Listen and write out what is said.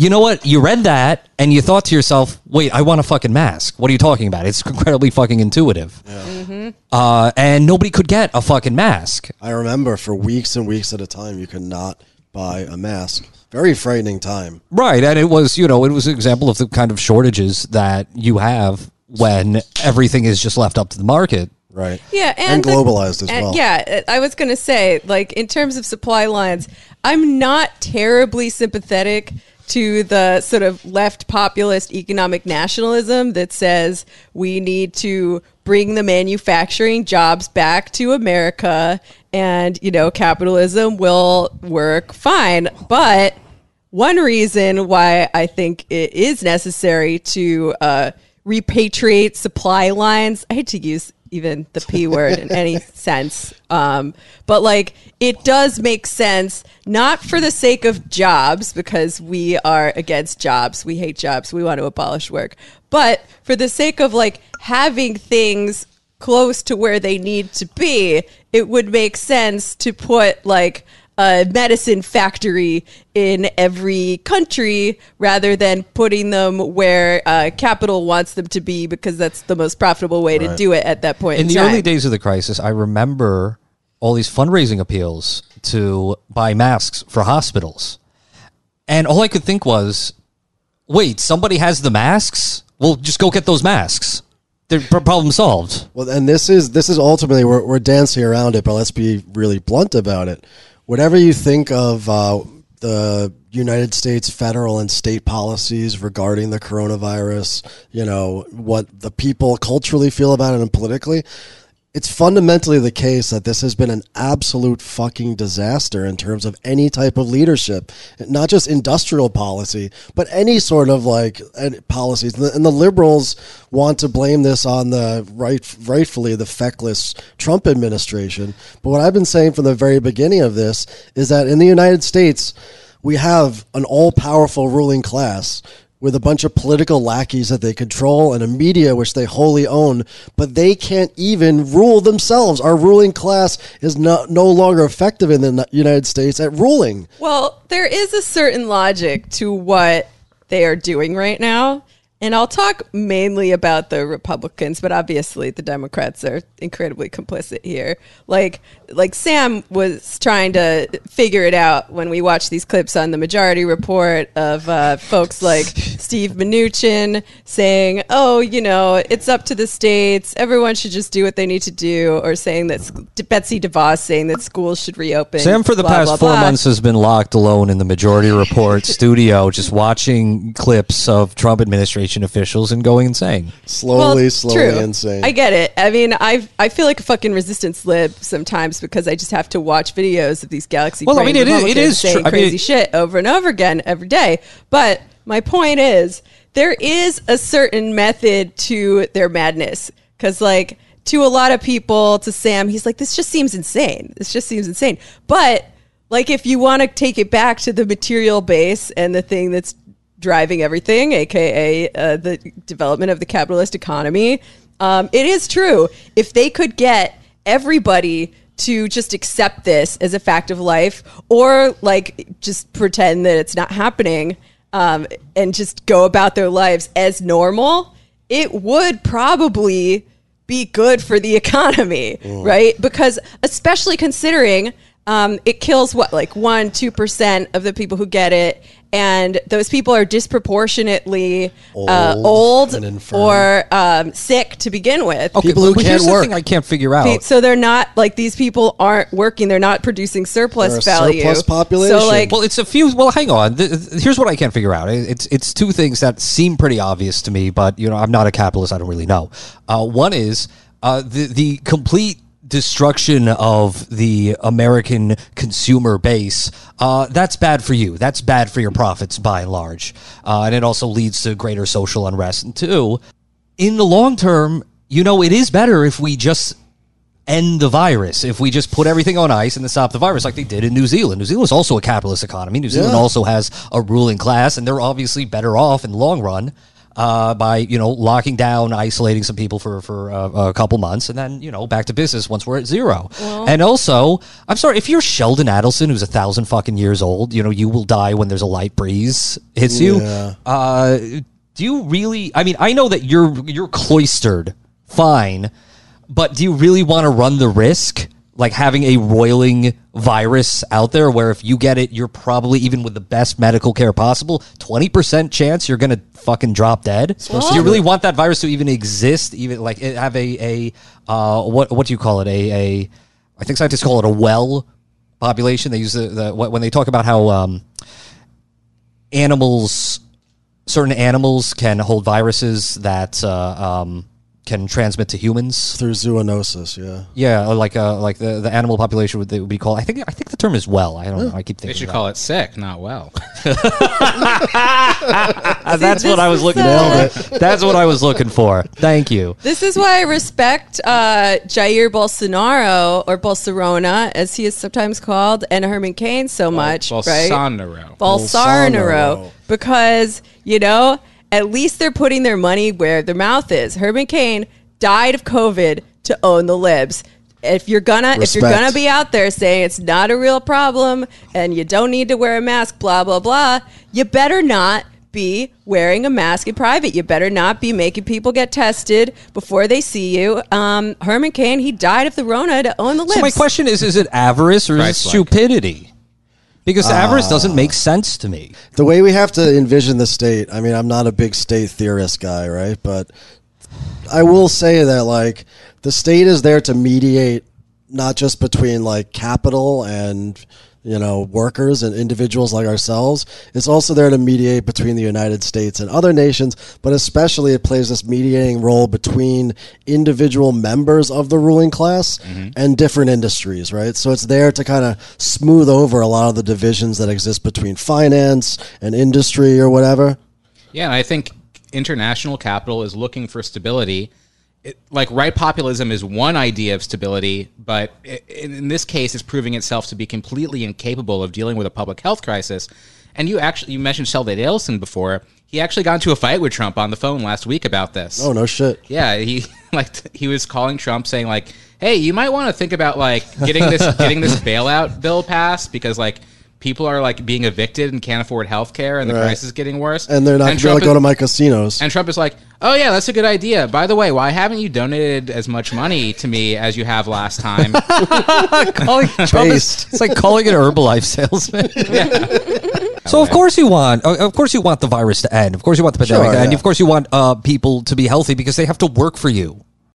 you know what? You read that and you thought to yourself, wait, I want a fucking mask. What are you talking about? It's incredibly fucking intuitive. Uh, and nobody could get a fucking mask. I remember for weeks and weeks at a time, you could not buy a mask. Very frightening time. Right. And it was, you know, it was an example of the kind of shortages that you have when everything is just left up to the market. Right. Yeah, and, And the- globalized as and- well. Yeah, I was going to say, like in terms of supply lines, I'm not terribly sympathetic to the sort of left populist economic nationalism that says we need to bring the manufacturing jobs back to America and you know capitalism will work fine but one reason why I think it is necessary to uh, repatriate supply lines. I hate to use even the P word in any sense. Um, but like it does make sense, not for the sake of jobs, because we are against jobs. We hate jobs. We want to abolish work. But for the sake of like having things close to where they need to be, it would make sense to put like a medicine factory in every country rather than putting them where uh, capital wants them to be because that's the most profitable way to do it at that point In in, the time. early days of the crisis, I remember all these fundraising appeals to buy masks for hospitals. And all I could think was, wait, somebody has the masks? Well, just go get those masks. They're problem solved. Well, and this is this is ultimately we're, we're dancing around it, but let's be really blunt about it. Whatever you think of uh, the United States federal and state policies regarding the coronavirus, you know what the people culturally feel about it and politically. It's fundamentally the case that this has been an absolute fucking disaster in terms of any type of leadership, not just industrial policy, but any sort of like policies. And the, and the liberals want to blame this on the right, rightfully the feckless Trump administration. But what I've been saying from the very beginning of this is that in the United States, we have an all powerful ruling class with a bunch of political lackeys that they control and a media which they wholly own, but they can't even rule themselves. Our ruling class is no, no longer effective in the United States at ruling. Well, there is a certain logic to what they are doing right now. And I'll talk mainly about the Republicans, but obviously the Democrats are incredibly complicit here. Like like Sam was trying to figure it out when we watched these clips on the Majority Report of uh, folks like Steve Mnuchin saying, "Oh, you know, it's up to the states. Everyone should just do what they need to do," or saying that sc- Betsy DeVos saying that schools should reopen. Sam, for the blah, past blah, four blah. months, has been locked alone in the Majority Report studio, just watching clips of Trump administration officials and going insane. Slowly, slowly insane. I get it. I mean, I I feel like a fucking resistance lib sometimes because I just have to watch videos of these galaxy. Well, I mean, brained it is- it Republicans is saying true. I mean, crazy shit over and over again every day. But my point is, there is a certain method to their madness because, like, to a lot of people, to Sam, he's like, this just seems insane. This just seems insane. But like, if you want to take it back to the material base and the thing that's driving everything, aka uh, the development of the capitalist economy. Um, it is true. If they could get everybody to just accept this as a fact of life, or like just pretend that it's not happening, um, and just go about their lives as normal, it would probably be good for the economy, right? Because especially considering um, it kills what like one two percent of the people who get it, and those people are disproportionately uh, Old old and infirm. or um, sick to begin with. People who but here's can't the work. thing I can't figure out. So they're not like these people aren't working. They're not producing surplus a value. surplus population. So like, Well, it's a few. Well, hang on. Th- th- Here's what I can't figure out. It's it's two things that seem pretty obvious to me, but you know, I'm not a capitalist. I don't really know. Uh, one is uh, the the complete destruction of the American consumer base. Uh, that's bad for you. That's bad for your profits by and large, uh, and it also leads to greater social unrest. And two, in the long term, you know, it is better if we just end the virus if we just put everything on ice and then stop the virus like they did in New Zealand. New Zealand is also a capitalist economy. New Zealand Yeah. also has a ruling class and they're obviously better off in the long run. Uh, by you know locking down, isolating some people for for uh, a couple months, and then you know back to business once we're at zero. and also, I'm sorry if you're Sheldon Adelson, who's a thousand fucking years old, you know you will die when there's a light breeze hits you. Uh, do you really? I mean, I know that you're you're cloistered, fine, but do you really want to run the risk? Like having a roiling virus out there where if you get it, you're probably, even with the best medical care possible, 20% chance you're going to fucking drop dead. Do you really want that virus to even exist? Even like have a, a uh, what, what do you call it? A, a, I think scientists call it a well population. They use the, the when they talk about how, um, animals certain animals can hold viruses that uh, um, can transmit to humans. through zoonosis. Yeah. Yeah, like uh, like the, the animal population would, they would be called. I think I think the term is well. I don't know. I keep thinking They should that. call it sick, not well. Uh, that's what I was looking is, for. That's what I was looking for. Thank you. This is why I respect uh, Jair Bolsonaro or Bolsonaro, as he is sometimes called, and Herman Cain so much, right? Bolsonaro. Bolsonaro, Bolsonaro. because you know at least they're putting their money where their mouth is. Herman Cain died of COVID to own the libs. If you're gonna if you're gonna be out there saying it's not a real problem and you don't need to wear a mask, blah blah blah, you better not be wearing a mask in private. You better not be making people get tested before they see you. Um, Herman Cain, he died of the Rona to own the libs. So my question is: Is it avarice or is it stupidity? Because ah. avarice doesn't make sense to me. the way we have to envision the state i mean i'm not a big state theorist guy right but i will say that like the state is there to mediate not just between like capital and you know workers and individuals like ourselves. It's also there to mediate between the united states and other nations but especially it plays this mediating role between individual members of the ruling class mm-hmm. and different industries right? So it's there to kind of smooth over a lot of the divisions that exist between finance and industry or whatever. Yeah, and I think international capital is looking for stability. It, like right populism is one idea of stability, but i in, in this case, it's proving itself to be completely incapable of dealing with a public health crisis. And you actually you mentioned Sheldon Adelson before. He actually got into a fight with Trump on the phone last week about this. oh no shit Yeah, he like he was calling Trump saying like, "Hey, you might want to think about like getting this getting this bailout bill passed because like people are like being evicted and can't afford health care and the Right. crisis is getting worse." and they're not going to Trump to go is- to my casinos and Trump is like, "Oh yeah, that's a good idea. By the way, why haven't you donated as much money to me as you have last time?" calling Trump is, it's like calling an Herbalife salesman. So of course you want, uh, of course you want the virus to end. Of course you want the pandemic Sure, to end. yeah. Of course you want uh, people to be healthy because they have to work for you.